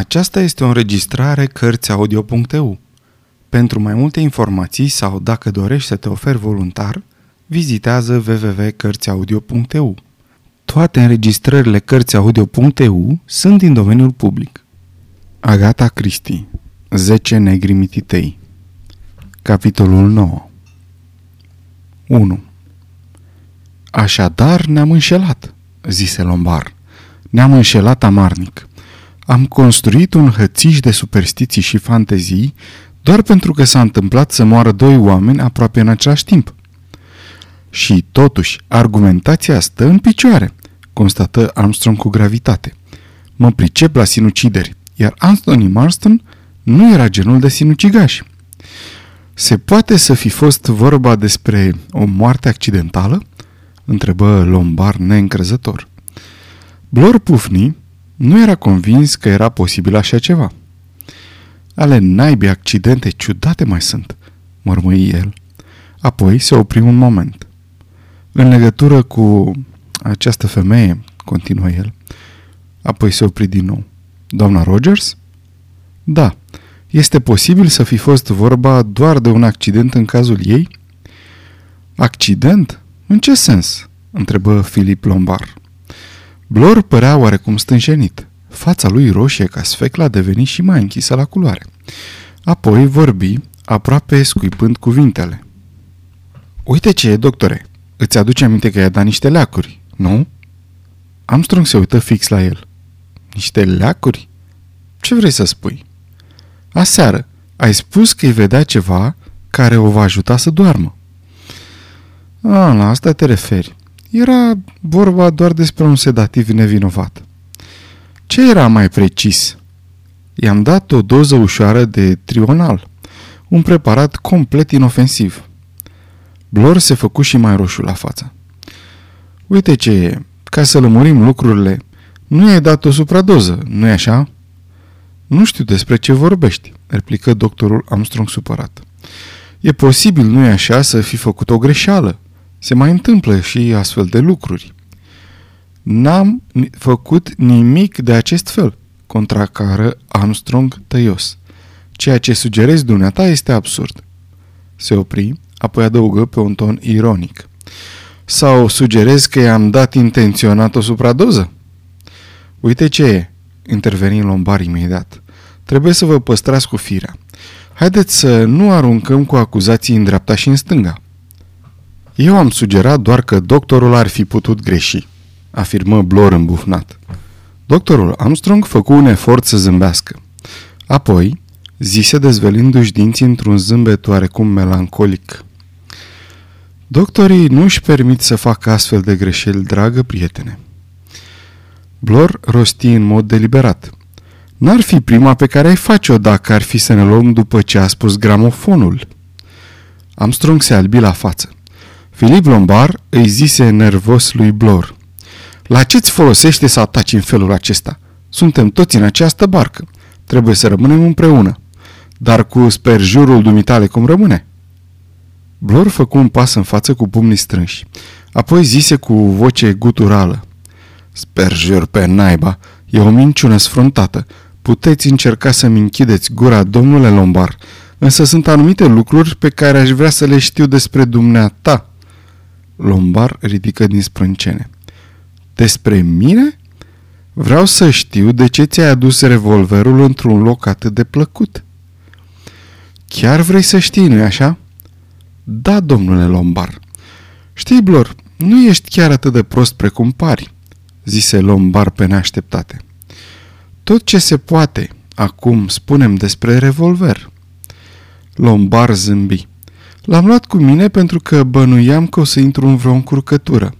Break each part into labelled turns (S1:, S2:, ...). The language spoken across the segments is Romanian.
S1: Aceasta este o înregistrare Cărțiaudio.eu. Pentru mai multe informații sau dacă dorești să te oferi voluntar, vizitează www.cărțiaudio.eu. Toate înregistrările Cărțiaudio.eu sunt din domeniul public. Agata Cristi 10 negri mititei Capitolul 9 1. Așadar ne-am înșelat, zise Lombar. Ne-am înșelat amarnic. Am construit un hățiș de superstiții și fantezii doar pentru că s-a întâmplat să moară doi oameni aproape în același timp. Și totuși, argumentația stă în picioare, constată Armstrong cu gravitate. Mă pricep la sinucideri, iar Anthony Marston nu era genul de sinucigaș. Se poate să fi fost vorba despre o moarte accidentală? întrebă Lombar neîncrezător. Blor Pufni nu era convins că era posibil așa ceva. Ale naibii accidente ciudate mai sunt, mărmâi el. Apoi se opri un moment. În legătură cu această femeie, continuă el, apoi se opri din nou. Doamna Rogers? Da. Este posibil să fi fost vorba doar de un accident în cazul ei? Accident? În ce sens? întrebă Filip Lombar. Blor părea oarecum stânjenit. Fața lui roșie ca sfecla deveni și mai închisă la culoare. Apoi vorbi, aproape scuipând cuvintele. Uite ce e, doctore, îți aduce aminte că i-a dat niște leacuri, nu? Armstrong se uită fix la el. Niște leacuri? Ce vrei să spui? Aseară, ai spus că îi vedea ceva care o va ajuta să doarmă. A, la asta te referi. Era vorba doar despre un sedativ nevinovat. Ce era mai precis? I-am dat o doză ușoară de trional, un preparat complet inofensiv. Blor se făcu și mai roșu la față. Uite ce e, ca să lămurim lucrurile, nu i-ai dat o supradoză, nu-i așa? Nu știu despre ce vorbești, replică doctorul Armstrong supărat. E posibil, nu-i așa, să fi făcut o greșeală. Se mai întâmplă și astfel de lucruri. N-am făcut nimic de acest fel, contracară Armstrong tăios. Ceea ce sugerezi dumneata este absurd. Se opri, apoi adăugă pe un ton ironic. Sau sugerezi că i-am dat intenționat o supradoză? Uite ce e, interveni Lombar imediat. Trebuie să vă păstrați cu firea. Haideți să nu aruncăm cu acuzații în dreapta și în stânga. Eu am sugerat doar că doctorul ar fi putut greși, afirmă Blor îmbufnat. Doctorul Armstrong făcu un efort să zâmbească. Apoi, zise dezvelindu-și dinții într-un zâmbet oarecum melancolic. Doctorii nu își permit să facă astfel de greșeli, dragă prietene. Blor rosti în mod deliberat. N-ar fi prima pe care ai face-o dacă ar fi să ne luăm după ce a spus gramofonul. Armstrong se albi la față. Filip Lombar îi zise nervos lui Blor. La ce-ți folosește să ataci în felul acesta? Suntem toți în această barcă. Trebuie să rămânem împreună. Dar cu sperjurul dumitale cum rămâne? Blor făcu un pas în față cu pumnii strânși. Apoi zise cu voce guturală. Sperjur pe naiba, e o minciună sfruntată. Puteți încerca să-mi închideți gura, domnule Lombar, însă sunt anumite lucruri pe care aș vrea să le știu despre dumneata. Lombar ridică din sprâncene. Despre mine? Vreau să știu de ce ți-ai adus revolverul într-un loc atât de plăcut. Chiar vrei să știi, nu-i așa? Da, domnule Lombar. Știi, Blor, nu ești chiar atât de prost precum pari, zise Lombar pe neașteptate. Tot ce se poate, acum spunem despre revolver. Lombar zâmbi. L-am luat cu mine pentru că bănuiam că o să intru în vreo încurcătură.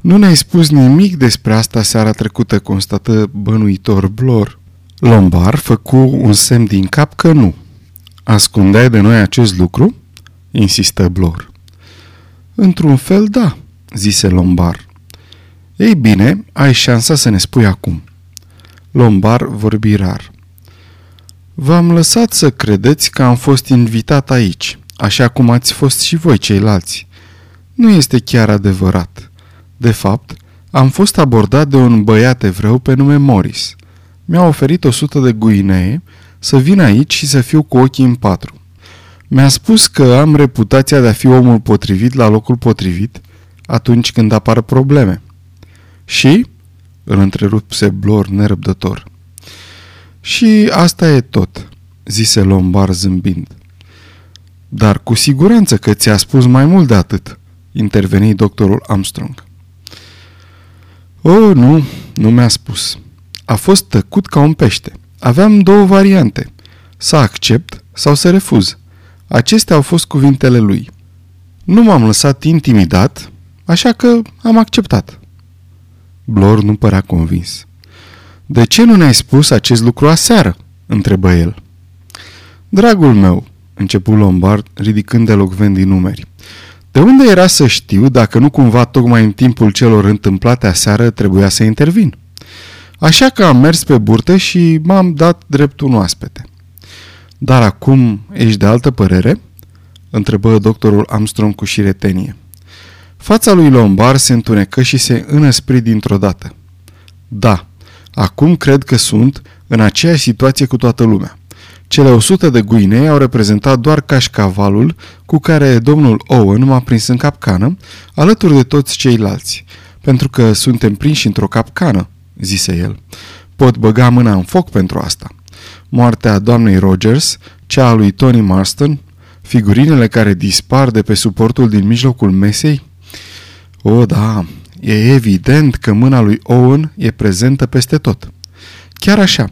S1: Nu ne-ai spus nimic despre asta seara trecută, constată bănuitor Blor. Lombar făcu un semn din cap că nu. Ascundeai de noi acest lucru? insistă Blor. Într-un fel, da, zise Lombar. Ei bine, ai șansa să ne spui acum. Lombar vorbi rar. V-am lăsat să credeți că am fost invitat aici, așa cum ați fost și voi ceilalți. Nu este chiar adevărat. De fapt, am fost abordat de un băiat evreu pe nume Morris. mi-a oferit o sută de guinee să vin aici și să fiu cu ochii în patru. Mi-a spus că am reputația de a fi omul potrivit la locul potrivit atunci când apar probleme. Și? Îl întrerupse Blor nerăbdător. Și asta e tot, zise Lombar zâmbind. Dar cu siguranță că ți-a spus mai mult de atât, interveni doctorul Armstrong. Oh, nu, nu mi-a spus. A fost tăcut ca un pește. Aveam două variante. Să accept sau să refuz. Acestea au fost cuvintele lui. Nu m-am lăsat intimidat, așa că am acceptat. Blor nu părea convins. De ce nu ne-ai spus acest lucru aseară?" întrebă el. Dragul meu, începu Lombard, ridicând elocvent din numeri. De unde era să știu dacă nu cumva tocmai în timpul celor întâmplate aseară trebuia să intervin? Așa că am mers pe burtă și m-am dat drept un oaspete. Dar acum ești de altă părere? întrebă doctorul Armstrong cu șiretenie. Fața lui Lombard se întunecă și se înăspri dintr-o dată. Da, acum cred că sunt în aceeași situație cu toată lumea. Cele 100 de guinei au reprezentat doar cașcavalul cu care domnul Owen m-a prins în capcană, alături de toți ceilalți, pentru că suntem prinși într-o capcană, zise el. Pot băga mâna în foc pentru asta. Moartea doamnei Rogers, cea a lui Tony Marston, figurinele care dispar de pe suportul din mijlocul mesei? O, da, e evident că mâna lui Owen e prezentă peste tot. Chiar așa,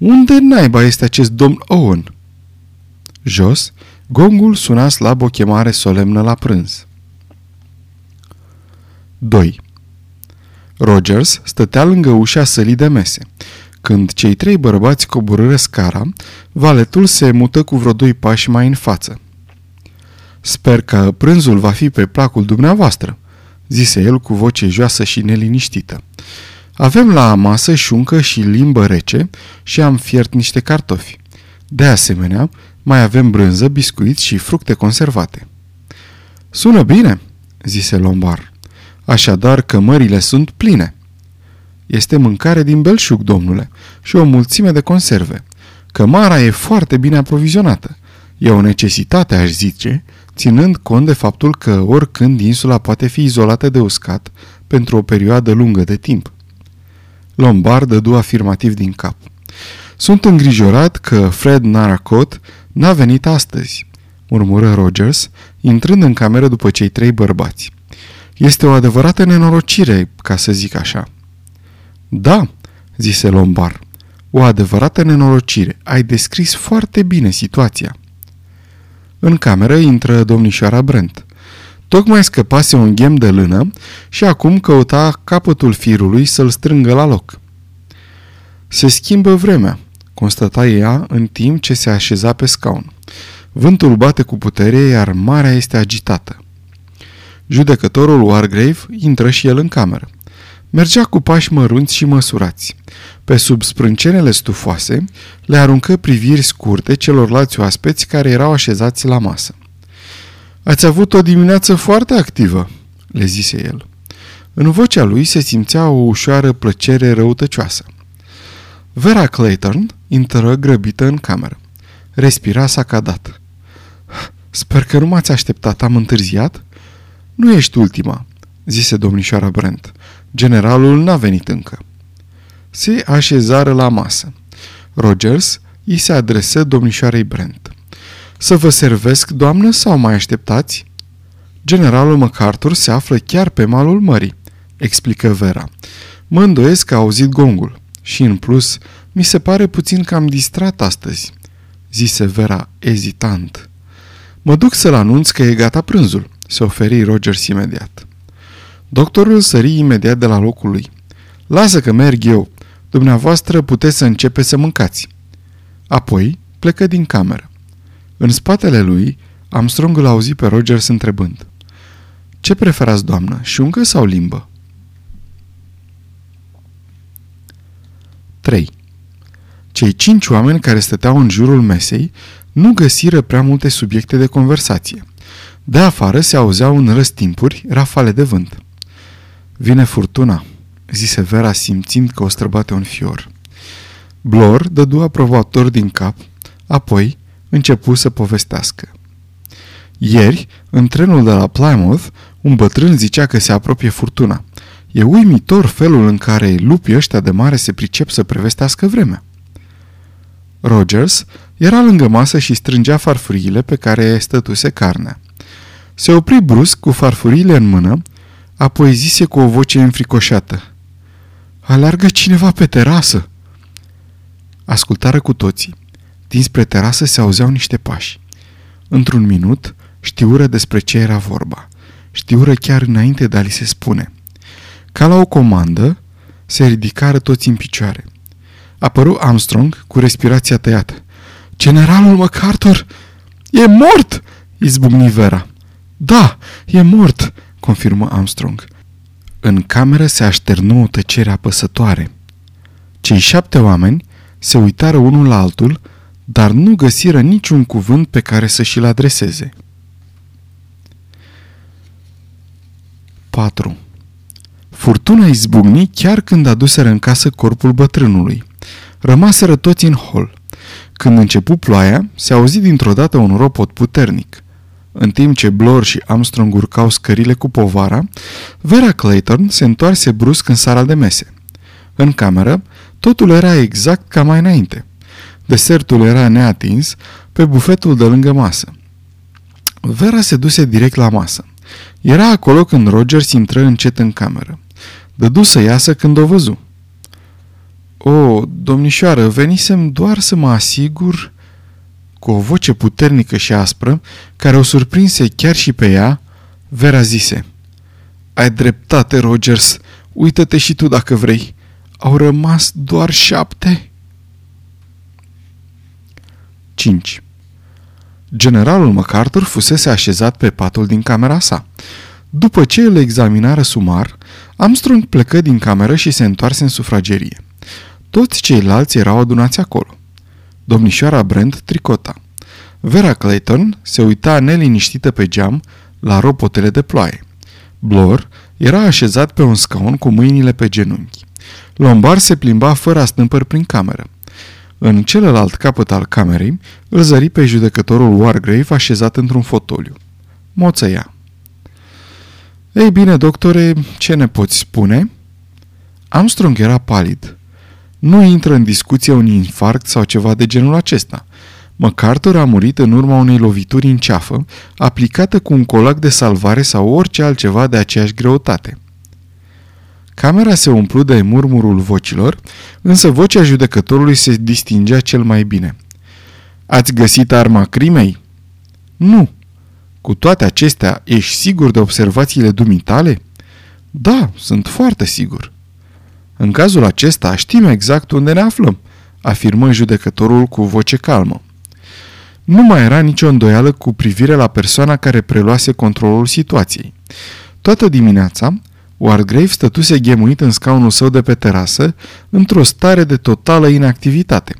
S1: unde naiba este acest domn Owen? Jos, gongul suna slab o chemare solemnă la prânz. 2. Rogers stătea lângă ușa sălii de mese. Când cei trei bărbați coborâre scara, valetul se mută cu vreo doi pași mai în față. Sper că prânzul va fi pe placul dumneavoastră, zise el cu voce joasă și neliniștită. Avem la masă șuncă și limbă rece și am fiert niște cartofi. De asemenea, mai avem brânză, biscuiți și fructe conservate. Sună bine, zise Lombar. Așadar, cămările sunt pline. Este mâncare din belșug, domnule, și o mulțime de conserve. Cămara e foarte bine aprovizionată. E o necesitate, aș zice, ținând cont de faptul că oricând insula poate fi izolată de uscat pentru o perioadă lungă de timp. Lombard dădu afirmativ din cap. Sunt îngrijorat că Fred Naracot n-a venit astăzi, murmură Rogers, intrând în cameră după cei trei bărbați. Este o adevărată nenorocire, ca să zic așa. Da, zise Lombard, o adevărată nenorocire. Ai descris foarte bine situația. În cameră intră domnișoara Brent. Tocmai scăpase un ghem de lână și acum căuta capătul firului să-l strângă la loc. Se schimbă vremea, constata ea în timp ce se așeza pe scaun. Vântul bate cu putere, iar marea este agitată. Judecătorul Wargrave intră și el în cameră. Mergea cu pași mărunți și măsurați. Pe sub sprâncenele stufoase le aruncă priviri scurte celorlalți oaspeți care erau așezați la masă. Ați avut o dimineață foarte activă, le zise el. În vocea lui se simțea o ușoară plăcere răutăcioasă. Vera Clayton intră grăbită în cameră. Respira sacadat. Sper că nu m-ați așteptat, am întârziat? Nu ești ultima, zise domnișoara Brent. Generalul n-a venit încă. Se așezară la masă. Rogers îi se adresă domnișoarei Brent. Să vă servesc, doamnă, sau mai așteptați?" Generalul MacArthur se află chiar pe malul mării," explică Vera. Mă îndoiesc că a auzit gongul. Și în plus, mi se pare puțin cam distrat astăzi," zise Vera ezitant. Mă duc să-l anunț că e gata prânzul," se oferi Rogers imediat. Doctorul sări imediat de la locul lui. Lasă că merg eu. Dumneavoastră puteți să începeți să mâncați. Apoi plecă din cameră. În spatele lui, Armstrong îl auzi pe Rogers întrebând. Ce preferați, doamnă, șuncă sau limbă? 3. Cei cinci oameni care stăteau în jurul mesei nu găsiră prea multe subiecte de conversație. De afară se auzeau în răstimpuri rafale de vânt. Vine furtuna, zise Vera simțind că o străbate un fior. Blor dădu aprobator din cap, apoi începu să povestească. Ieri, în trenul de la Plymouth, un bătrân zicea că se apropie furtuna. E uimitor felul în care lupii ăștia de mare se pricep să prevestească vremea. Rogers era lângă masă și strângea farfuriile pe care stătuse carnea. Se opri brusc cu farfuriile în mână, apoi zise cu o voce înfricoșată. Alargă cineva pe terasă! Ascultară cu toții. Dinspre terasă se auzeau niște pași. Într-un minut știură despre ce era vorba. Știură chiar înainte de a li se spune. Ca la o comandă, se ridicară toți în picioare. Apăru Armstrong cu respirația tăiată. Generalul MacArthur e mort!" izbucni Vera. Da, e mort!" confirmă Armstrong. În cameră se așternu o tăcere apăsătoare. Cei șapte oameni se uitară unul la altul, dar nu găsiră niciun cuvânt pe care să și-l adreseze. 4. Furtuna izbucni chiar când aduseră în casă corpul bătrânului. Rămaseră toți în hol. Când începu ploaia, se auzi dintr-o dată un ropot puternic. În timp ce Blor și Armstrong urcau scările cu povara, Vera Clayton se întoarse brusc în sala de mese. În cameră, totul era exact ca mai înainte. Desertul era neatins pe bufetul de lângă masă. Vera se duse direct la masă. Era acolo când Rogers intră încet în cameră. Dădu să iasă când o văzu. O, domnișoară, venisem doar să mă asigur cu o voce puternică și aspră, care o surprinse chiar și pe ea, Vera zise Ai dreptate, Rogers, uită-te și tu dacă vrei. Au rămas doar șapte? 5. Generalul MacArthur fusese așezat pe patul din camera sa. După ce îl examinară sumar, Armstrong plecă din cameră și se întoarse în sufragerie. Toți ceilalți erau adunați acolo. Domnișoara Brent tricota. Vera Clayton se uita neliniștită pe geam la ropotele de ploaie. Blor era așezat pe un scaun cu mâinile pe genunchi. Lombar se plimba fără astâmpări prin cameră. În celălalt capăt al camerei îl zări pe judecătorul Wargrave așezat într-un fotoliu. Moțăia. Ei bine, doctore, ce ne poți spune?" Armstrong era palid. Nu intră în discuție un infarct sau ceva de genul acesta. MacArthur a murit în urma unei lovituri în ceafă, aplicată cu un colac de salvare sau orice altceva de aceeași greutate. Camera se umplu de murmurul vocilor, însă vocea judecătorului se distingea cel mai bine. Ați găsit arma crimei? Nu. Cu toate acestea, ești sigur de observațiile dumitale? Da, sunt foarte sigur. În cazul acesta știm exact unde ne aflăm, afirmă judecătorul cu voce calmă. Nu mai era nicio îndoială cu privire la persoana care preluase controlul situației. Toată dimineața, Wargrave stătuse ghemuit în scaunul său de pe terasă, într-o stare de totală inactivitate.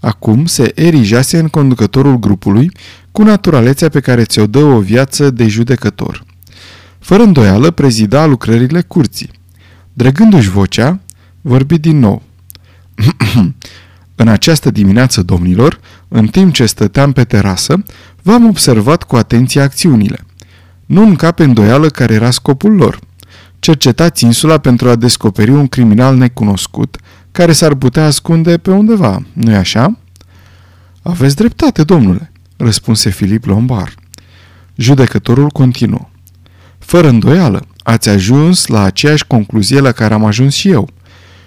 S1: Acum se erijase în conducătorul grupului, cu naturalețea pe care ți-o dă o viață de judecător. Fără îndoială, prezida lucrările curții. Dregându-și vocea, vorbi din nou. În această dimineață, domnilor, în timp ce stăteam pe terasă, v-am observat cu atenție acțiunile. Nu încape îndoială care era scopul lor. Cercetați insula pentru a descoperi un criminal necunoscut care s-ar putea ascunde pe undeva, nu-i așa? Aveți dreptate, domnule, răspunse Filip Lombard. Judecătorul continuă. Fără îndoială, ați ajuns la aceeași concluzie la care am ajuns și eu,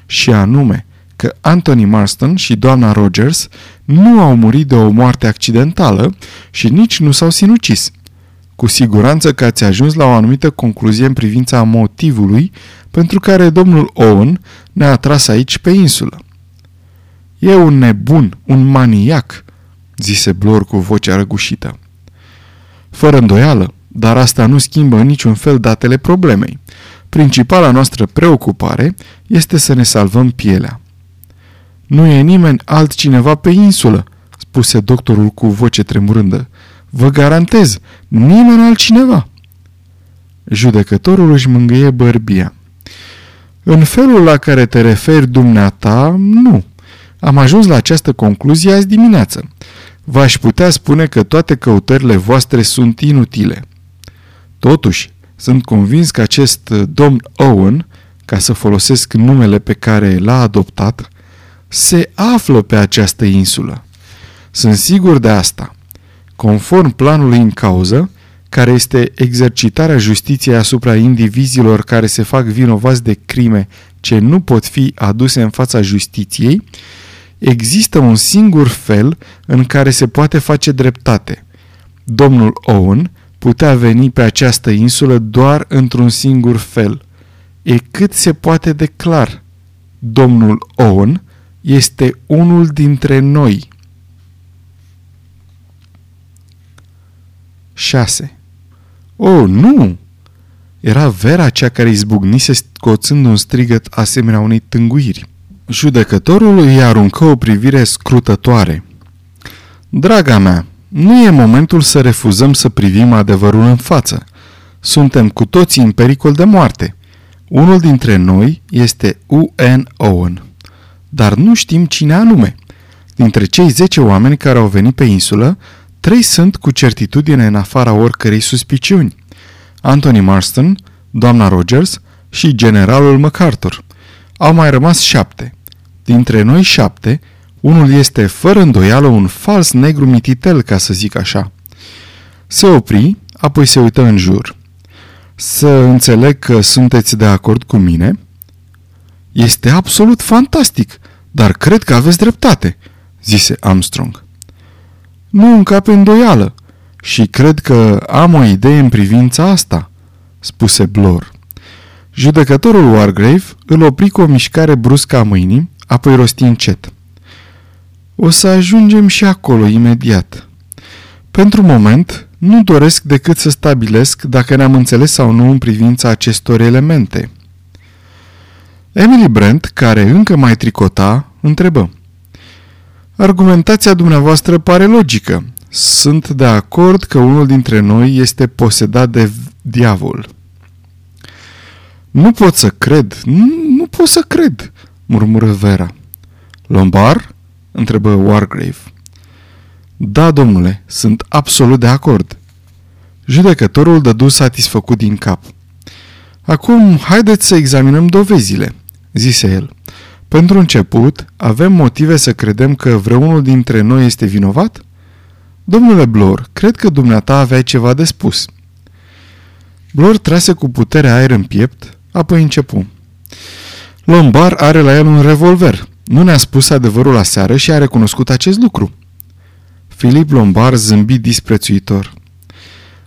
S1: și anume că Anthony Marston și doamna Rogers nu au murit de o moarte accidentală și nici nu s-au sinucis. Cu siguranță că ați ajuns la o anumită concluzie în privința motivului pentru care domnul Owen ne-a tras aici pe insulă. E un nebun, un maniac, zise Blor cu vocea răgușită. Fără îndoială, dar asta nu schimbă în niciun fel datele problemei. Principala noastră preocupare este să ne salvăm pielea. Nu e nimeni altcineva pe insulă, spuse doctorul cu voce tremurândă. Vă garantez, nimeni altcineva. Judecătorul își mângâie bărbia. În felul la care te referi dumneata, nu. Am ajuns la această concluzie azi dimineață. V-aș putea spune că toate căutările voastre sunt inutile. Totuși, sunt convins că acest domn Owen, ca să folosesc numele pe care l-a adoptat, se află pe această insulă. Sunt sigur de asta. Conform planului în cauză, care este exercitarea justiției asupra indivizilor care se fac vinovați de crime ce nu pot fi aduse în fața justiției, există un singur fel în care se poate face dreptate. Domnul Owen putea veni pe această insulă doar într-un singur fel. E cât se poate de clar. Domnul Owen este unul dintre noi. 6. Oh, nu! Era Vera cea care izbucnise scoțând un strigăt asemenea unei tânguiri. Judecătorul îi aruncă o privire scrutătoare. Draga mea, nu e momentul să refuzăm să privim adevărul în față. Suntem cu toții în pericol de moarte. Unul dintre noi este U.N. Owen. Dar nu știm cine anume. Dintre cei 10 oameni care au venit pe insulă, trei sunt cu certitudine în afara oricărei suspiciuni. Anthony Marston, doamna Rogers și generalul MacArthur. Au mai rămas șapte. Dintre noi șapte, unul este fără îndoială un fals negru mititel, ca să zic așa. Se opri, apoi se uită în jur. Să înțeleg că sunteți de acord cu mine? Este absolut fantastic, dar cred că aveți dreptate, zise Armstrong. Nu încape îndoială și cred că am o idee în privința asta, spuse Blor. Judecătorul Wargrave îl opri cu o mișcare bruscă a mâinii, apoi rosti încet. O să ajungem și acolo imediat. Pentru moment, nu doresc decât să stabilesc dacă ne-am înțeles sau nu în privința acestor elemente. Emily Brent, care încă mai tricota, întrebă. Argumentația dumneavoastră pare logică. Sunt de acord că unul dintre noi este posedat de diavol. Nu pot să cred, nu, nu pot să cred, murmură Vera. Lombar? întrebă Wargrave. Da, domnule, sunt absolut de acord. Judecătorul dădu satisfăcut din cap. Acum, haideți să examinăm dovezile, zise el. Pentru început, avem motive să credem că vreunul dintre noi este vinovat? Domnule Blor, cred că dumneata avea ceva de spus. Blor trase cu putere aer în piept, apoi începu. Lombar are la el un revolver. Nu ne-a spus adevărul aseară și a recunoscut acest lucru. Filip Lombar zâmbi disprețuitor.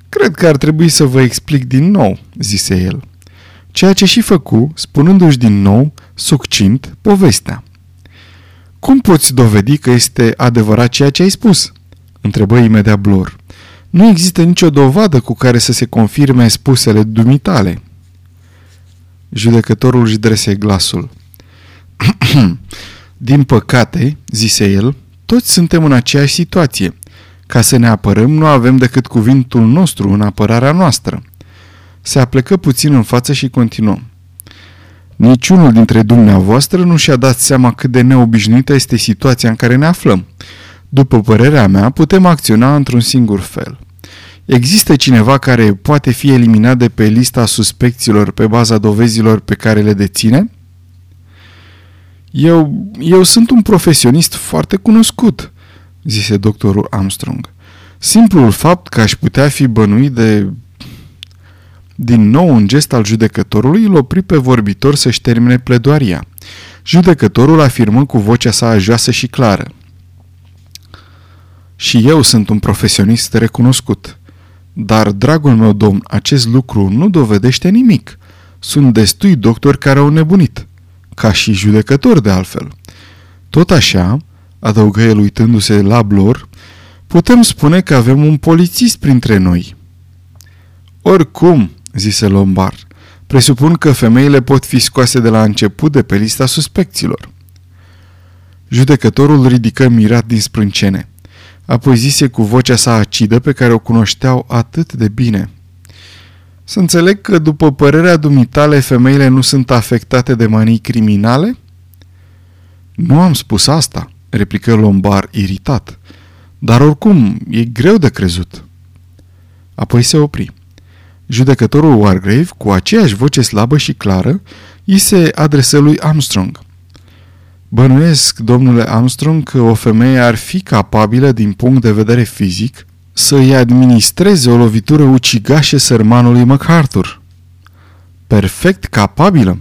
S1: Cred că ar trebui să vă explic din nou, zise el. Ceea ce și făcu, spunându-și din nou, succint, povestea. Cum poți dovedi că este adevărat ceea ce ai spus? întrebă imediat Blor. Nu există nicio dovadă cu care să se confirme spusele dumitale. Judecătorul își drese glasul. Din păcate, zise el, toți suntem în aceeași situație. Ca să ne apărăm, nu avem decât cuvântul nostru în apărarea noastră. Se aplecă puțin în față și continuă. Niciunul dintre dumneavoastră nu și-a dat seama cât de neobișnuită este situația în care ne aflăm. După părerea mea, putem acționa într-un singur fel. Există cineva care poate fi eliminat de pe lista suspecților pe baza dovezilor pe care le deține? Eu, eu sunt un profesionist foarte cunoscut, zise doctorul Armstrong. Simplul fapt că aș putea fi bănuit de... Din nou un gest al judecătorului îl opri pe vorbitor să-și termine pledoaria. Judecătorul afirmă cu vocea sa joasă și clară. Și eu sunt un profesionist recunoscut. Dar, dragul meu domn, acest lucru nu dovedește nimic. Sunt destui doctori care au nebunit. Ca și judecători, de altfel. Tot așa, adăugă el uitându-se la Blor, putem spune că avem un polițist printre noi. Oricum, zise Lombard, presupun că femeile pot fi scoase de la început de pe lista suspecților. Judecătorul ridică mirat din sprâncene. Apoi zise cu vocea sa acidă pe care o cunoșteau atât de bine. Să înțeleg că, după părerea dumitale, femeile nu sunt afectate de manii criminale? Nu am spus asta, replică Lombar iritat. Dar oricum, e greu de crezut. Apoi se opri. Judecătorul Wargrave, cu aceeași voce slabă și clară, îi se adresă lui Armstrong. Bănuiesc, domnule Armstrong, că o femeie ar fi capabilă, din punct de vedere fizic, să îi administreze o lovitură ucigașă sărmanului MacArthur. Perfect capabilă,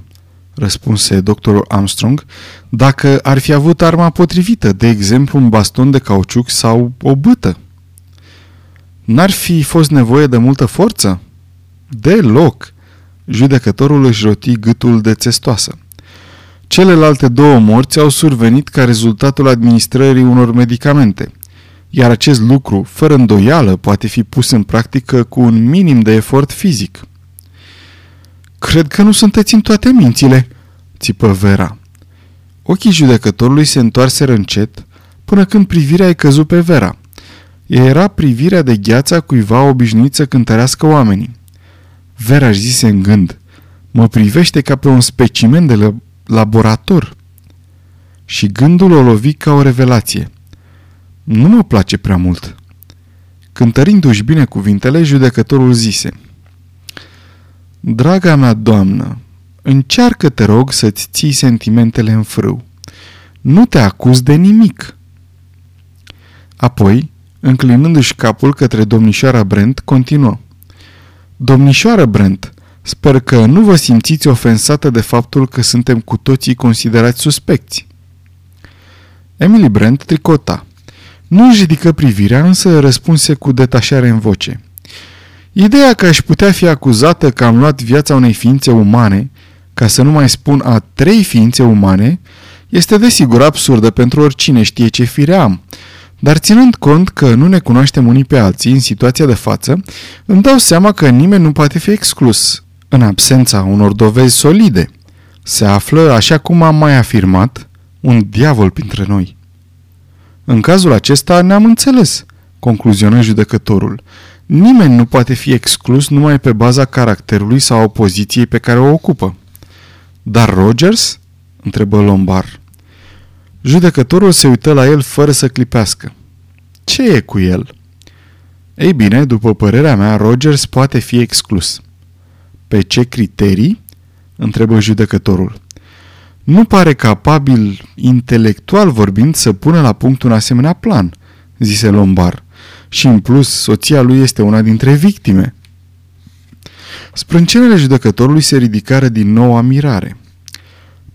S1: răspunse doctorul Armstrong, dacă ar fi avut arma potrivită, de exemplu un baston de cauciuc sau o bâtă. N-ar fi fost nevoie de multă forță? Deloc! Judecătorul își roti gâtul de țestoasă. Celelalte două morți au survenit ca rezultatul administrării unor medicamente, iar acest lucru, fără îndoială, poate fi pus în practică cu un minim de efort fizic. Cred că nu sunteți în toate mințile, țipă Vera. Ochii judecătorului se întoarseră încet, până când privirea ai căzut pe Vera. Era privirea de gheața cuiva obișnuit să cântărească oamenii. Vera își zise în gând, mă privește ca pe un specimen de laborator. Și gândul o lovi ca o revelație. Nu mă place prea mult. Cântărindu-și bine cuvintele, judecătorul zise – Draga mea doamnă, încearcă, te rog, să-ți ții sentimentele în frâu. Nu te acuz de nimic. Apoi, înclinându-și capul către domnișoara Brent, continuă. Domnișoară Brent, sper că nu vă simțiți ofensată de faptul că suntem cu toții considerați suspecți. Emily Brent tricota. Nu își ridică privirea, însă răspunse cu detașare în voce. Ideea că aș putea fi acuzată că am luat viața unei ființe umane, ca să nu mai spun a trei ființe umane, este desigur absurdă pentru oricine știe ce fire am. Dar ținând cont că nu ne cunoaștem unii pe alții în situația de față, îmi dau seama că nimeni nu poate fi exclus, în absența unor dovezi solide. Se află, așa cum am mai afirmat, un diavol printre noi. În cazul acesta ne-am înțeles, concluzionă judecătorul. Nimeni nu poate fi exclus numai pe baza caracterului sau a poziției pe care o ocupă. Dar Rogers? întrebă Lombar. Judecătorul se uită la el fără să clipească. Ce e cu el? Ei bine, după părerea mea, Rogers poate fi exclus. Pe ce criterii? întrebă judecătorul. Nu pare capabil, intelectual vorbind, să pună la punct un asemenea plan, zise Lombar și în plus soția lui este una dintre victime. Sprâncenele judecătorului se ridicară din nou amirare.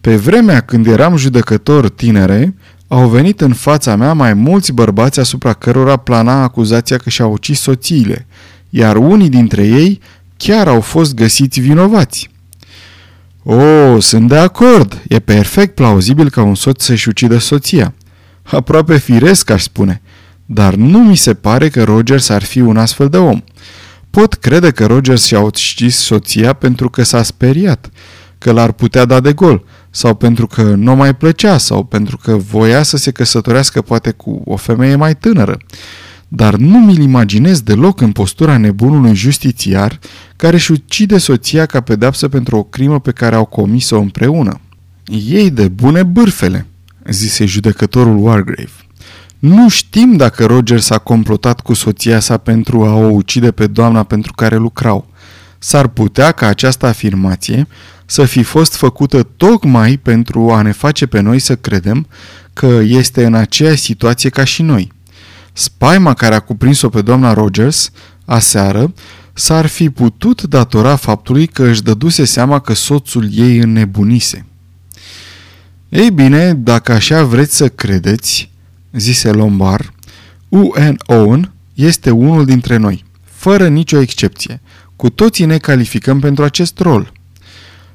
S1: Pe vremea când eram judecător tinere, au venit în fața mea mai mulți bărbați asupra cărora plana acuzația că și-au ucis soțiile, iar unii dintre ei chiar au fost găsiți vinovați. O, sunt de acord. E perfect plauzibil ca un soț să-și ucidă soția. Aproape firesc, aș spune. Dar nu mi se pare că Rogers ar fi un astfel de om. Pot crede că Rogers și-a ucis soția pentru că s-a speriat, că l-ar putea da de gol, sau pentru că nu mai plăcea, sau pentru că voia să se căsătorească poate cu o femeie mai tânără. Dar nu mi-l imaginez deloc în postura nebunului justițiar care își ucide soția ca pedapsă pentru o crimă pe care au comis-o împreună. Ei de bune bârfele, zise judecătorul Wargrave. Nu știm dacă Roger s-a complotat cu soția sa pentru a o ucide pe doamna pentru care lucrau. S-ar putea ca această afirmație să fi fost făcută tocmai pentru a ne face pe noi să credem că este în aceeași situație ca și noi. Spaima care a cuprins-o pe doamna Rogers aseară s-ar fi putut datora faptului că își dăduse seama că soțul ei înnebunise. Ei bine, dacă așa vreți să credeți, zise Lombar, U.N. Owen este unul dintre noi, fără nicio excepție. Cu toții ne calificăm pentru acest rol.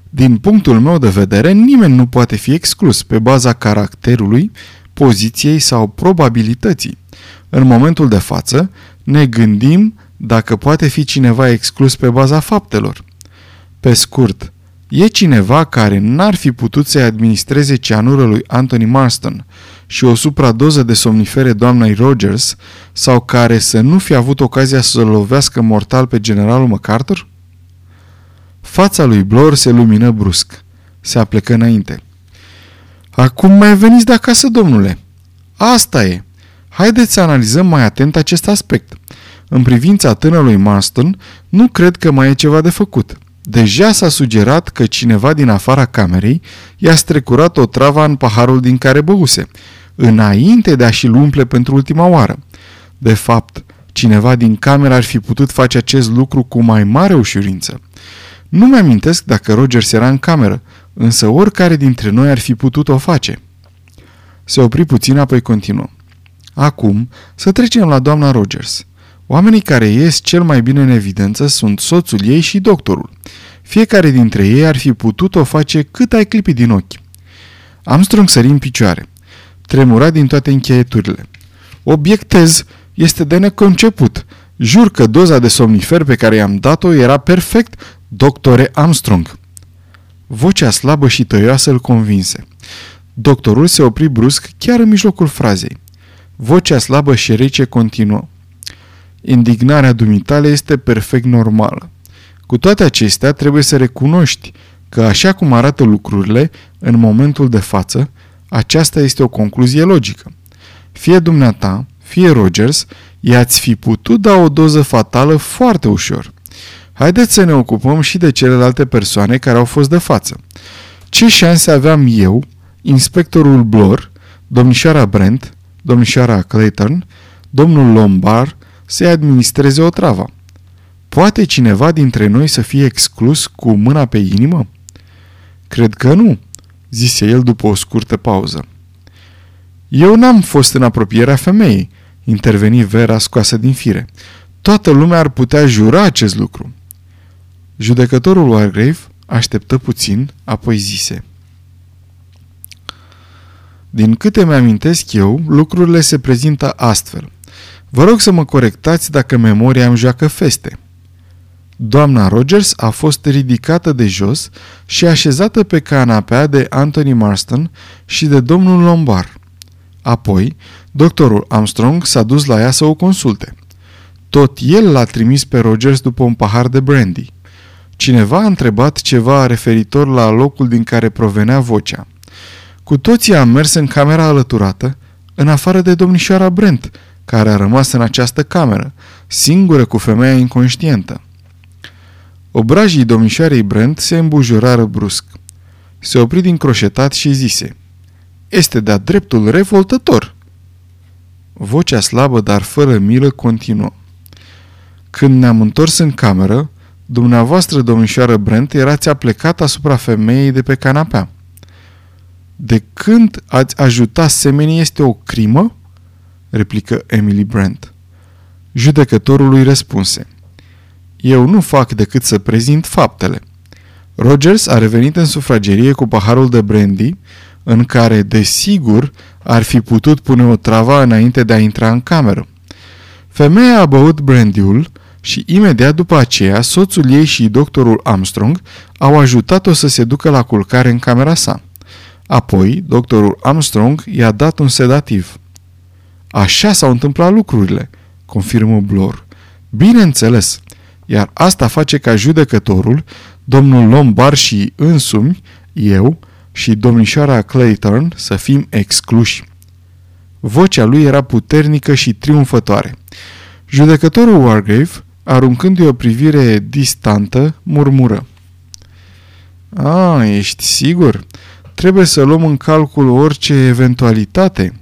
S1: Din punctul meu de vedere, nimeni nu poate fi exclus pe baza caracterului, poziției sau probabilității. În momentul de față, ne gândim dacă poate fi cineva exclus pe baza faptelor. Pe scurt, e cineva care n-ar fi putut să-i administreze cianură lui Anthony Marston și o supradoză de somnifere doamnei Rogers sau care să nu fi avut ocazia să lovească mortal pe generalul MacArthur? Fața lui Blor se lumină brusc. Se aplecă înainte. Acum mai veniți de acasă, domnule. Asta e. Haideți să analizăm mai atent acest aspect. În privința tânărului Marston, nu cred că mai e ceva de făcut. Deja s-a sugerat că cineva din afara camerei i-a strecurat o travă în paharul din care băuse, înainte de a-și-l umple pentru ultima oară. De fapt, cineva din cameră ar fi putut face acest lucru cu mai mare ușurință. Nu mi-amintesc dacă Rogers era în cameră, însă oricare dintre noi ar fi putut o face. Se opri puțin, apoi continuă. Acum, să trecem la doamna Rogers. Oamenii care ies cel mai bine în evidență sunt soțul ei și doctorul. Fiecare dintre ei ar fi putut o face cât ai clipi din ochi. Armstrong sări în picioare. Tremura din toate încheieturile. Obiectez, este de neconceput. Jur că doza de somnifer pe care i-am dat-o era perfect, doctore Armstrong. Vocea slabă și tăioasă îl convinse. Doctorul se opri brusc chiar în mijlocul frazei. Vocea slabă și rece continuă. Indignarea dumitale este perfect normală. Cu toate acestea, trebuie să recunoști că așa cum arată lucrurile, în momentul de față, aceasta este o concluzie logică. Fie dumneata, fie Rogers, i-ați fi putut da o doză fatală foarte ușor. Haideți să ne ocupăm și de celelalte persoane care au fost de față. Ce șanse aveam eu, inspectorul Blor, domnișoara Brent, domnișoara Clayton, domnul Lombard, să-i administreze o travă? Poate cineva dintre noi să fie exclus cu mâna pe inimă? Cred că nu, zise el după o scurtă pauză. Eu n-am fost în apropierea femeii, interveni Vera scoasă din fire. Toată lumea ar putea jura acest lucru. Judecătorul Wargrave așteptă puțin, apoi zise. Din câte mi-amintesc eu, lucrurile se prezintă astfel. Vă rog să mă corectați dacă memoria îmi joacă feste. Doamna Rogers a fost ridicată de jos și așezată pe canapea de Anthony Marston și de domnul Lombard. Apoi, doctorul Armstrong s-a dus la ea să o consulte. Tot el l-a trimis pe Rogers după un pahar de brandy. Cineva a întrebat ceva referitor la locul din care provenea vocea. Cu toții am mers în camera alăturată, în afară de domnișoara Brent, care a rămas în această cameră, singură cu femeia inconștientă. Obrajii domnișoarei Brent se îmbujurară brusc. Se opri din croșetat și zise Este de-a dreptul revoltător!" Vocea slabă, dar fără milă, continuă. Când ne-am întors în cameră, dumneavoastră, domnișoară Brent, erați aplecat asupra femeii de pe canapea. De când ați ajuta semenii este o crimă? Replică Emily Brent. Judecătorul îi răspunse. Eu nu fac decât să prezint faptele. Rogers a revenit în sufragerie cu paharul de brandy, în care, desigur, ar fi putut pune o travă înainte de a intra în cameră. Femeia a băut brandyul și imediat după aceea soțul ei și doctorul Armstrong au ajutat-o să se ducă la culcare în camera sa. Apoi, doctorul Armstrong i-a dat un sedativ. Așa s-au întâmplat lucrurile, confirmă Blor. Bineînțeles, iar asta face ca judecătorul, domnul Lombard și însumi, eu și domnișoara Clayton să fim excluși. Vocea lui era puternică și triumfătoare. Judecătorul Wargrave, aruncându-i o privire distantă, murmură. A, ești sigur? Trebuie să luăm în calcul orice eventualitate."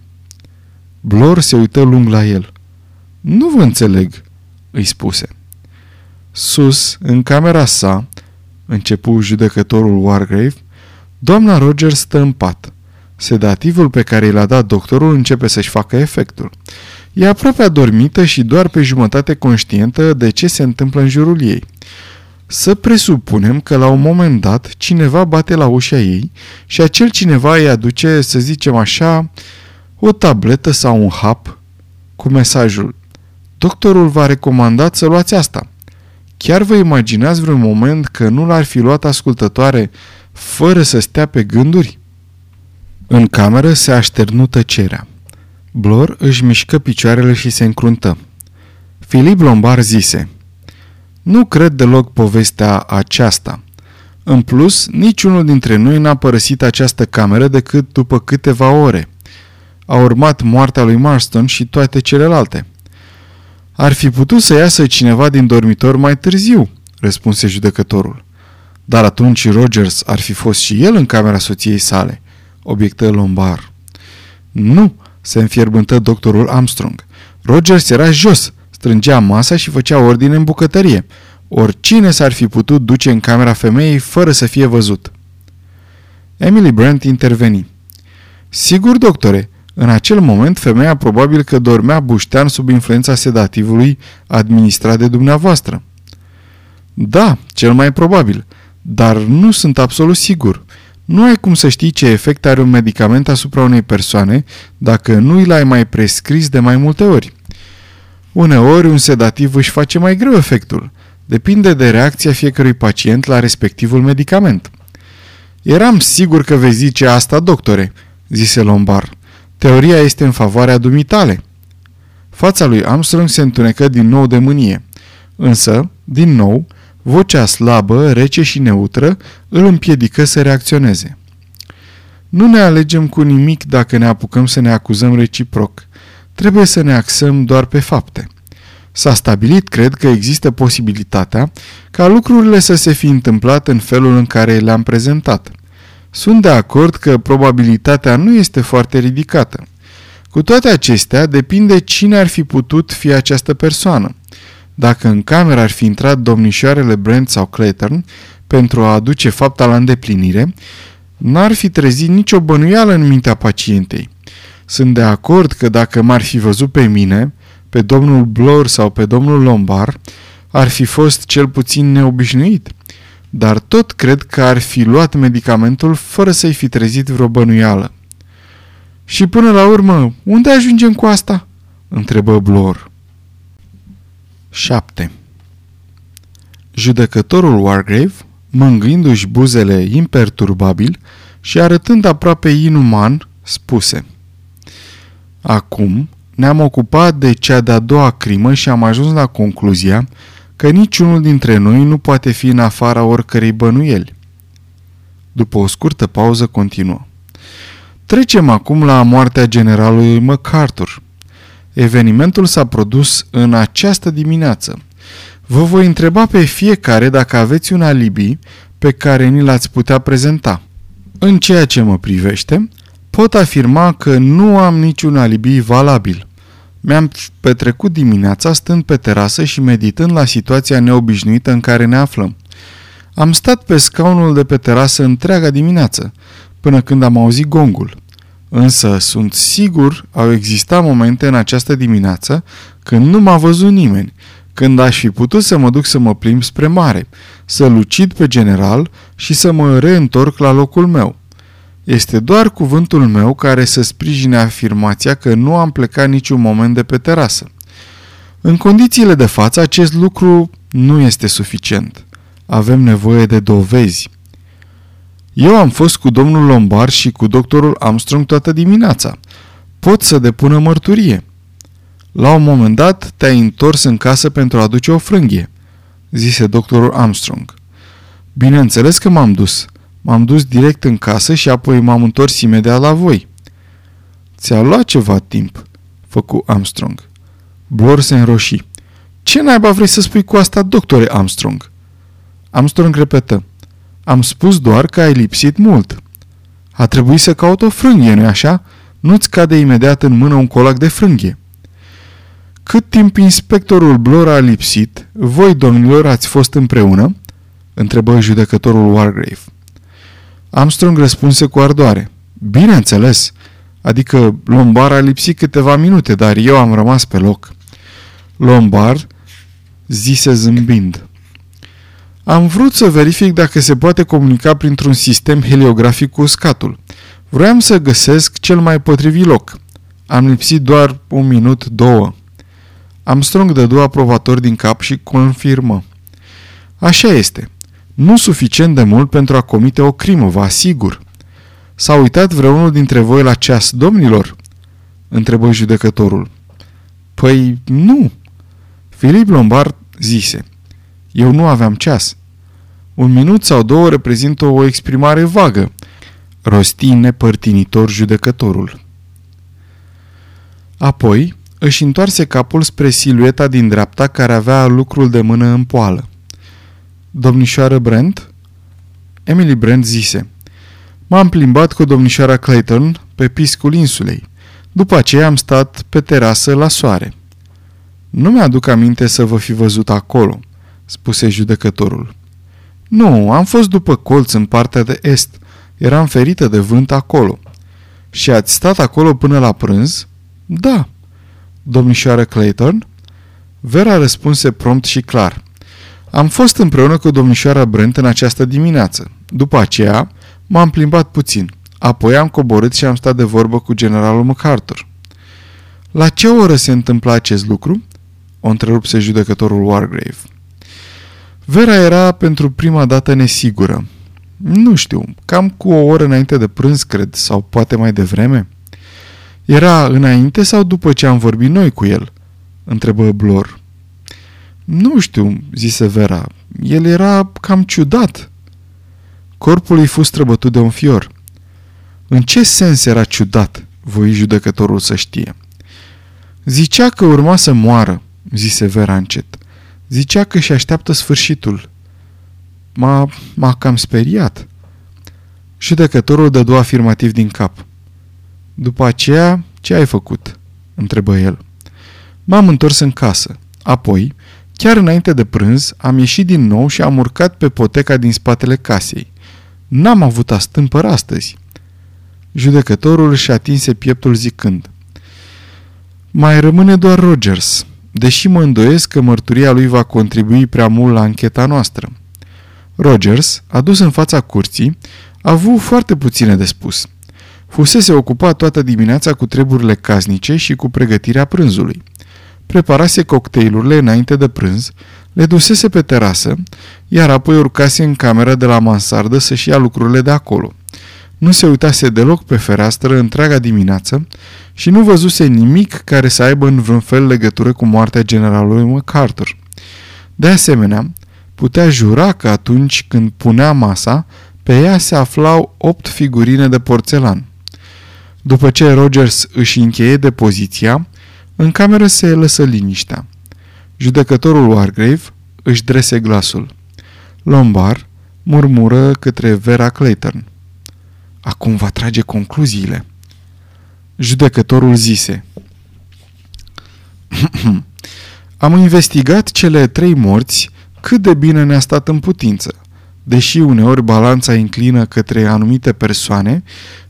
S1: Blor se uită lung la el. Nu vă înțeleg," îi spuse. Sus, în camera sa, începu judecătorul Wargrave, doamna Rogers stă în pat. Sedativul pe care l-a dat doctorul începe să-și facă efectul. E aproape adormită și doar pe jumătate conștientă de ce se întâmplă în jurul ei. Să presupunem că la un moment dat cineva bate la ușa ei și acel cineva îi aduce, să zicem așa, o tabletă sau un hap cu mesajul Doctorul v-a recomandat să luați asta. Chiar vă imaginați vreun moment că nu l-ar fi luat ascultătoare fără să stea pe gânduri? În cameră se așternu tăcerea. Blor își mișcă picioarele și se încruntă. Filip Lombard zise – nu cred deloc povestea aceasta. În plus, niciunul dintre noi n-a părăsit această cameră decât după câteva ore. A urmat moartea lui Marston și toate celelalte. Ar fi putut să iasă cineva din dormitor mai târziu, răspunse judecătorul. Dar atunci Rogers ar fi fost și el în camera soției sale, obiectă Lombar. Nu, se înfierbântă doctorul Armstrong. Rogers era jos, strângea masa și făcea ordine în bucătărie. Oricine s-ar fi putut duce în camera femeii fără să fie văzut. Emily Brent interveni. Sigur, doctore, în acel moment femeia probabil că dormea buștean sub influența sedativului administrat de dumneavoastră. Da, cel mai probabil, dar nu sunt absolut sigur. Nu ai cum să știi ce efect are un medicament asupra unei persoane dacă nu i l-ai mai prescris de mai multe ori. Uneori un sedativ își face mai greu efectul. Depinde de reacția fiecărui pacient la respectivul medicament. Eram sigur că vei zice asta, doctore, zise Lombar. Teoria este în favoarea dumitale. Fața lui Armstrong se întunecă din nou de mânie. Însă, din nou, vocea slabă, rece și neutră îl împiedică să reacționeze. Nu ne alegem cu nimic dacă ne apucăm să ne acuzăm reciproc. Trebuie să ne axăm doar pe fapte. S-a stabilit, cred, că există posibilitatea ca lucrurile să se fi întâmplat în felul în care le-am prezentat. Sunt de acord că probabilitatea nu este foarte ridicată. Cu toate acestea, depinde cine ar fi putut fi această persoană. Dacă în cameră ar fi intrat domnișoarele Brent sau Clayton pentru a aduce fapta la îndeplinire, n-ar fi trezit nicio bănuială în mintea pacientei. Sunt de acord că dacă m-ar fi văzut pe mine, pe domnul Blor sau pe domnul Lombar, ar fi fost cel puțin neobișnuit. Dar tot cred că ar fi luat medicamentul fără să-i fi trezit vreo bănuială. Și până la urmă, unde ajungem cu asta? întrebă Blor. 7. Judecătorul Wargrave, mângâindu-și buzele imperturbabil și arătând aproape inuman, spuse Acum ne-am ocupat de cea de-a doua crimă și am ajuns la concluzia că niciunul dintre noi nu poate fi în afara oricărei bănuieli. După o scurtă pauză continuă. Trecem acum la moartea generalului MacArthur. Evenimentul s-a produs în această dimineață. Vă voi întreba pe fiecare dacă aveți un alibi pe care ni l-ați putea prezenta. În ceea ce mă privește, pot afirma că nu am niciun alibi valabil. Mi-am petrecut dimineața stând pe terasă și meditând la situația neobișnuită în care ne aflăm. Am stat pe scaunul de pe terasă întreaga dimineață, până când am auzit gongul. Însă sunt sigur au existat momente în această dimineață când nu m-a văzut nimeni, când aș fi putut să mă duc să mă plimb spre mare, să lucid pe general și să mă reîntorc la locul meu. Este doar cuvântul meu care să sprijine afirmația că nu am plecat niciun moment de pe terasă. În condițiile de față, acest lucru nu este suficient. Avem nevoie de dovezi. Eu am fost cu domnul Lombard și cu doctorul Armstrong toată dimineața. Pot să depună mărturie. La un moment dat te-ai întors în casă pentru a aduce o frânghie, zise doctorul Armstrong. Bineînțeles că m-am dus. M-am dus direct în casă și apoi m-am întors imediat la voi. Ți-a luat ceva timp, făcu Armstrong. Blor se înroși. Ce naiba vrei să spui cu asta, doctore Armstrong? Armstrong repetă. Am spus doar că ai lipsit mult. A trebuit să caut o frânghie, nu așa? Nu-ți cade imediat în mână un colac de frânghie. Cât timp inspectorul Blor a lipsit, voi, domnilor, ați fost împreună? Întrebă judecătorul Wargrave. Armstrong răspunse cu ardoare. Bineînțeles, adică Lombar a lipsit câteva minute, dar eu am rămas pe loc. Lombar zise zâmbind. Am vrut să verific dacă se poate comunica printr-un sistem heliografic cu uscatul. Vroiam să găsesc cel mai potrivit loc. Am lipsit doar un minut, două. Armstrong dădu aprobator din cap și confirmă. Așa este. Nu suficient de mult pentru a comite o crimă, vă asigur. S-a uitat vreunul dintre voi la ceas, domnilor? Întrebă judecătorul. Păi, nu. Filip Lombard zise. Eu nu aveam ceas. Un minut sau două reprezintă o exprimare vagă, rosti nepărtinitor judecătorul. Apoi își întoarse capul spre silueta din dreapta care avea lucrul de mână în poală. Domnișoară Brent? Emily Brent zise. M-am plimbat cu domnișoara Clayton pe piscul insulei. După aceea am stat pe terasă la soare. Nu mi-aduc aminte să vă fi văzut acolo, spuse judecătorul. Nu, am fost după colț în partea de est. Eram ferită de vânt acolo. Și ați stat acolo până la prânz? Da. Domnișoară Clayton? Vera răspunse prompt și clar. Am fost împreună cu domnișoara Brent în această dimineață. După aceea, m-am plimbat puțin. Apoi am coborât și am stat de vorbă cu generalul MacArthur. La ce oră se întâmpla acest lucru? O întrerupse judecătorul Wargrave. Vera era pentru prima dată nesigură. Nu știu, cam cu o oră înainte de prânz, cred, sau poate mai devreme. Era înainte sau după ce am vorbit noi cu el? Întrebă Blor. Nu știu, zise Vera. El era cam ciudat. Corpul îi fost străbătut de un fior. În ce sens era ciudat, voi judecătorul să știe? Zicea că urma să moară, zise Vera încet. Zicea că și așteaptă sfârșitul. M-a, m-a cam speriat. Judecătorul dădu afirmativ din cap. După aceea, ce ai făcut? întrebă el. M-am întors în casă. Apoi, chiar înainte de prânz, am ieșit din nou și am urcat pe poteca din spatele casei. N-am avut astâmpăr astăzi. Judecătorul și atinse pieptul zicând. Mai rămâne doar Rogers, deși mă îndoiesc că mărturia lui va contribui prea mult la ancheta noastră. Rogers, adus în fața curții, a avut foarte puține de spus. Fusese ocupat toată dimineața cu treburile casnice și cu pregătirea prânzului. Preparase cocktailurile înainte de prânz, le dusese pe terasă, iar apoi urcase în camera de la mansardă să-și ia lucrurile de acolo. Nu se uitase deloc pe fereastră întreaga dimineață și nu văzuse nimic care să aibă în vreun fel legătură cu moartea generalului MacArthur. De asemenea, putea jura că atunci când punea masa, pe ea se aflau opt figurine de porțelan. După ce Rogers își încheie depoziția, în cameră se lăsă liniștea. Judecătorul Wargrave își drese glasul. Lombard murmură către Vera Clayton. Acum va trage concluziile. Judecătorul zise. Am investigat cele trei morți cât de bine ne-a stat în putință. Deși uneori balanța inclină către anumite persoane,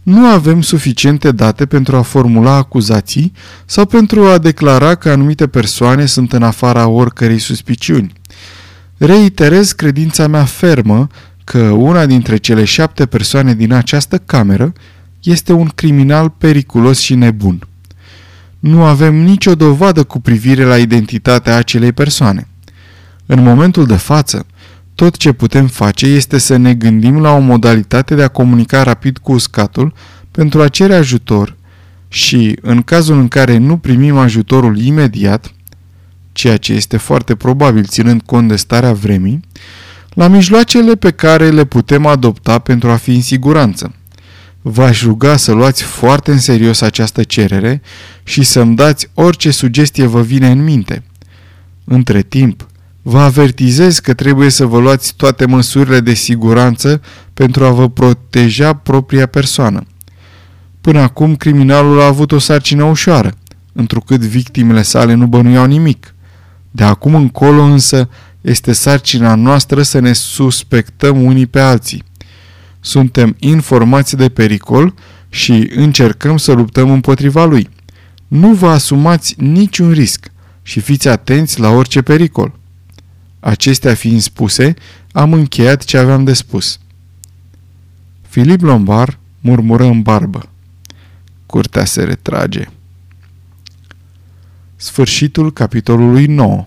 S1: nu avem suficiente date pentru a formula acuzații sau pentru a declara că anumite persoane sunt în afara oricărei suspiciuni. Reiterez credința mea fermă că una dintre cele șapte persoane din această cameră este un criminal periculos și nebun. Nu avem nicio dovadă cu privire la identitatea acelei persoane. În momentul de față, tot ce putem face este să ne gândim la o modalitate de a comunica rapid cu uscatul pentru a cere ajutor și, în cazul în care nu primim ajutorul imediat, ceea ce este foarte probabil ținând cont de starea vremii, la mijloacele pe care le putem adopta pentru a fi în siguranță. V-aș ruga să luați foarte în serios această cerere și să-mi dați orice sugestie vă vine în minte. Între timp, vă avertizez că trebuie să vă luați toate măsurile de siguranță pentru a vă proteja propria persoană. Până acum, criminalul a avut o sarcină ușoară, întrucât victimele sale nu bănuiau nimic. De acum încolo însă este sarcina noastră să ne suspectăm unii pe alții. Suntem informați de pericol și încercăm să luptăm împotriva lui. Nu vă asumați niciun risc și fiți atenți la orice pericol. Acestea fiind spuse, am încheiat ce aveam de spus. Filip Lombard murmură în barbă. Curtea se retrage. Sfârșitul capitolului 9